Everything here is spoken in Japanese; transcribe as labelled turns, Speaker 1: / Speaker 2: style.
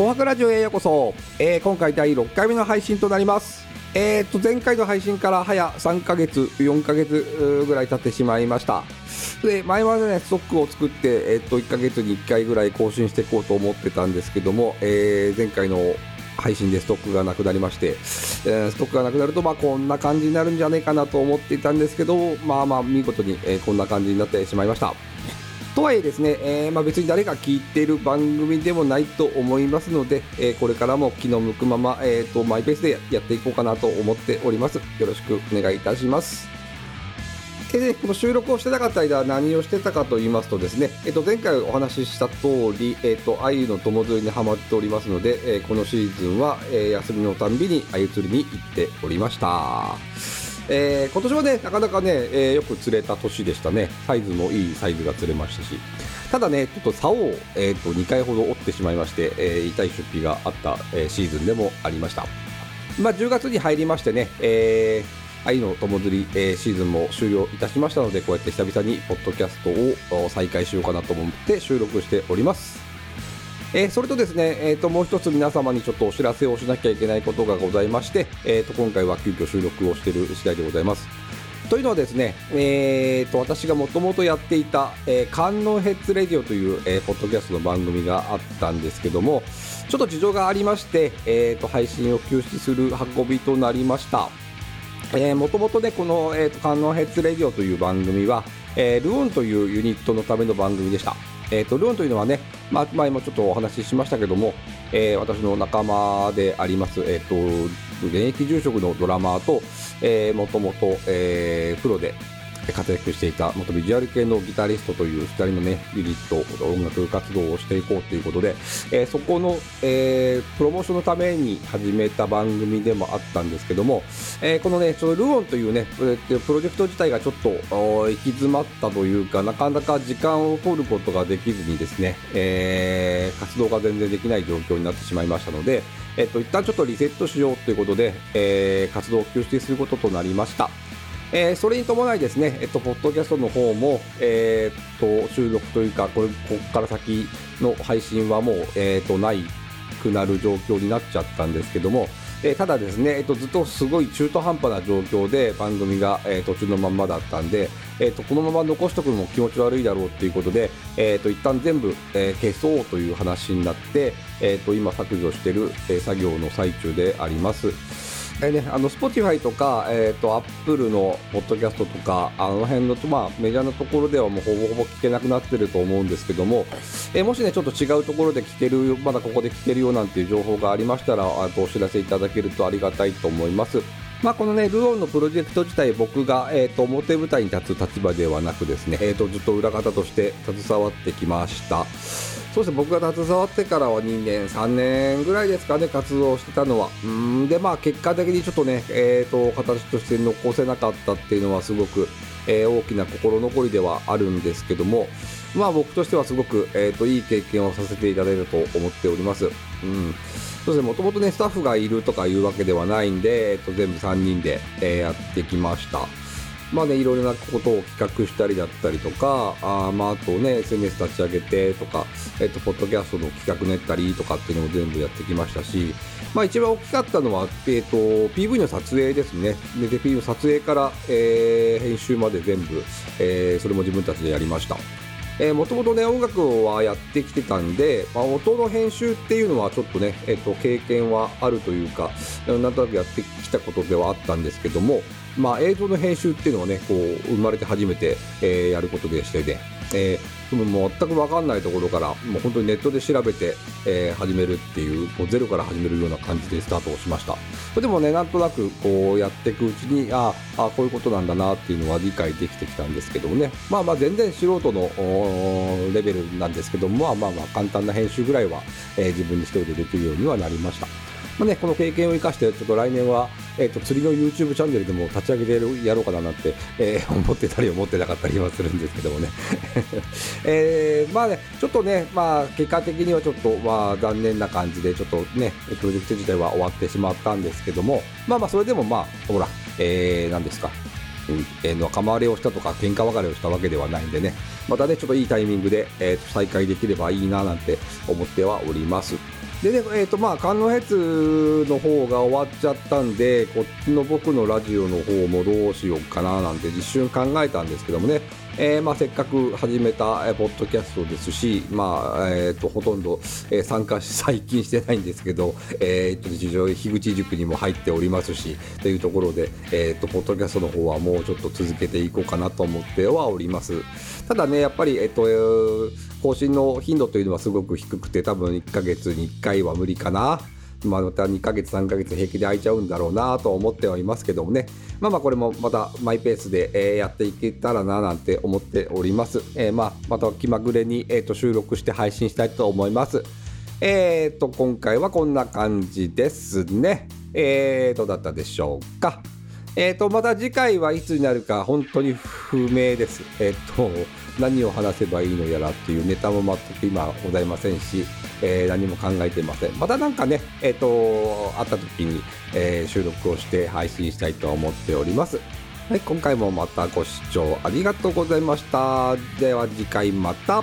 Speaker 1: 紅白ラジオへようこそ、えー今回第6回目の配信となります。えー、と前回の配信から早3ヶ月4ヶ月ぐらい経ってしまいました。で前までねストックを作って、えー、と1ヶ月に1回ぐらい更新していこうと思ってたんですけども、えー前回の配信でストックがなくなりまして、えーストックがなくなると、まあ、こんな感じになるんじゃねえかなと思っていたんですけど、まあまあ、見事に、えーこんな感じになってしまいました。とはいえですね、えーまあ、別に誰が聞いている番組でもないと思いますので、えーこれからも気の向くまま、えーとマイペースでやっていこうかなと思っております。よろしくお願いいたします。でね、この収録をしてなかった間は何をしてたかと言いますとですね、えっと、前回お話しした通り、えっと、鮎の友釣りにハマっておりますので、えーこのシーズンは、え休みのたんびに鮎釣りに行っておりました。えー今年はね、なかなかね、えーよく釣れた年でしたね。サイズもいいサイズが釣れましたし。ただね、ちょっと竿を、えー、と2回ほど折ってしまいまして、えー痛い出費があった、えーシーズンでもありました。まあ、10月に入りましてね、えー愛の友釣り、えーシーズンも終了いたしましたので、こうやって久々にポッドキャストを再開しようかなと思って収録しております。えーそれとですね、えー、ともう一つ皆様にちょっとお知らせをしなきゃいけないことがございまして、えー、と今回は急遽収録をしている次第でございます。というのはですね、えー、と私がもともとやっていた、えー、観音ヘッズレディオという、えーポッドキャストの番組があったんですけども、ちょっと事情がありまして、えー、と配信を休止する運びとなりました。えー、もともとね、この、えー、と観音ヘッズレディオという番組は、えールオンというユニットのための番組でした。えー、とルーンというのはね、まあ、前もちょっとお話ししましたけども、えー私の仲間であります、えー、と現役住職のドラマーと、もともと、プロで活躍していた元ビジュアル系のギタリストという2人のねユニット音楽活動をしていこうということで、えーそこの、えープロモーションのために始めた番組でもあったんですけども、えーこのねちょルオンというねプロジェクト自体がちょっと行き詰まったというかなかなか時間を取ることができずにですね、えー活動が全然できない状況になってしまいましたので、えっと一旦ちょっとリセットしようということで、えー活動を休止することとなりました。えーそれに伴いですね、えっと、ポッドキャストの方も、えーっと、収録というか、これ、ここから先の配信はもう、えーっと、ないくなる状況になっちゃったんですけども、えーただですね、えっと、ずっとすごい中途半端な状況で番組が、えー途中のまんまだったんで、えーっと、このまま残しとくのも気持ち悪いだろうっていうことで、えっと、一旦全部、え消そうという話になって、えーっと、今削除してる、え作業の最中であります。えーね、あの Spotify とか、えー、と Apple のポッドキャストとかあの辺の、まあ、メジャーなところではもうほぼほぼ聞けなくなってると思うんですけども、えーもしねちょっと違うところで聞けるまだここで聞けるよなんていう情報がありましたらあとお知らせいただけるとありがたいと思います。まあ、このね、ルオンのプロジェクト自体、僕が、えー、と表舞台に立つ立場ではなくですね、えー、とずっと裏方として携わってきました。そうですね、僕が携わってからは2年、3年ぐらいですかね、活動してたのは。うんで、まあ、結果的にちょっとね、えー、と形として残せなかったっていうのは、すごく、えー大きな心残りではあるんですけども、まあ、僕としてはすごく、えー、といい経験をさせていただいたと思っております。うんそうですね、もともとね、スタッフがいるとかいうわけではないんで、えっと、全部3人で、えーやってきました。まあね、いろいろなことを企画したりだったりとか、あまあ、あとね、SNS 立ち上げてとか、えっと、ポッドキャストの企画練ったりとかっていうのも全部やってきましたし、まあ一番大きかったのは、えっと、PV の撮影ですね。で、で PV の撮影から、えー編集まで全部、えーそれも自分たちでやりました。えー、もともとね音楽はやってきてたんで、まあ、音の編集っていうのはちょっとね、えっと経験はあるというかなんとなくやってきたことではあったんですけども、まあ、映像の編集っていうのはねこう生まれて初めて、えーやることでしてね、えーその全く分かんないところからもう本当にネットで調べて、えー始めるっていうもうゼロから始めるような感じでスタートをしました。でもねなんとなくこうやっていくうちにああこういうことなんだなっていうのは理解できてきたんですけどもね。まあまあ全然素人のレベルなんですけどもまあまあまあ簡単な編集ぐらいは、えー自分で一人でできるようにはなりました。まあね、この経験を生かして、ちょっと来年は、えっ、と、釣りの YouTube チャンネルでも立ち上げてやろうかななんて、えー思ってたり思ってなかったりはするんですけどもね。えーまあね、ちょっとね、まあ、結果的にはちょっと、まあ、残念な感じで、ちょっとね、プロジェクト自体は終わってしまったんですけども、まあまあ、それでもまあ、ほら、えー、何ですか、えー仲間割れをしたとか喧嘩別れをしたわけではないんでね。またねちょっといいタイミングで、えー再開できればいいななんて思ってはおります。でね、えっ、と、まあ、観音ヘッズの方が終わっちゃったんで、こっちの僕のラジオの方もどうしようかななんて一瞬考えたんですけどもね、えーまあ、せっかく始めた、えーポッドキャストですし、まあえー、とほとんど、えー参加し最近してないんですけど、えー、と非常樋口塾にも入っておりますしというところで、えー、とポッドキャストの方はもうちょっと続けていこうかなと思ってはおります。ただねやっぱり、えーとえー更新の頻度というのはすごく低くて多分1ヶ月に1回は無理かな。まあ、また2ヶ月、3ヶ月平気で空いちゃうんだろうなと思ってはいますけどもね、まあまあこれもまたマイペースで、えやっていけたらななんて思っております。えーまあまた気まぐれに、えー、と収録して配信したいと思います。えーと、今回はこんな感じですね。えーと、だったでしょうか。えーと、また次回はいつになるか本当に不明です。えーと、何を話せばいいのやらっていうネタも全く今ございませんし、えー何も考えてません。また何かね、えっ、と、会った時に、えー収録をして配信したいと思っております。はい、今回もまたご視聴ありがとうございました。では次回また。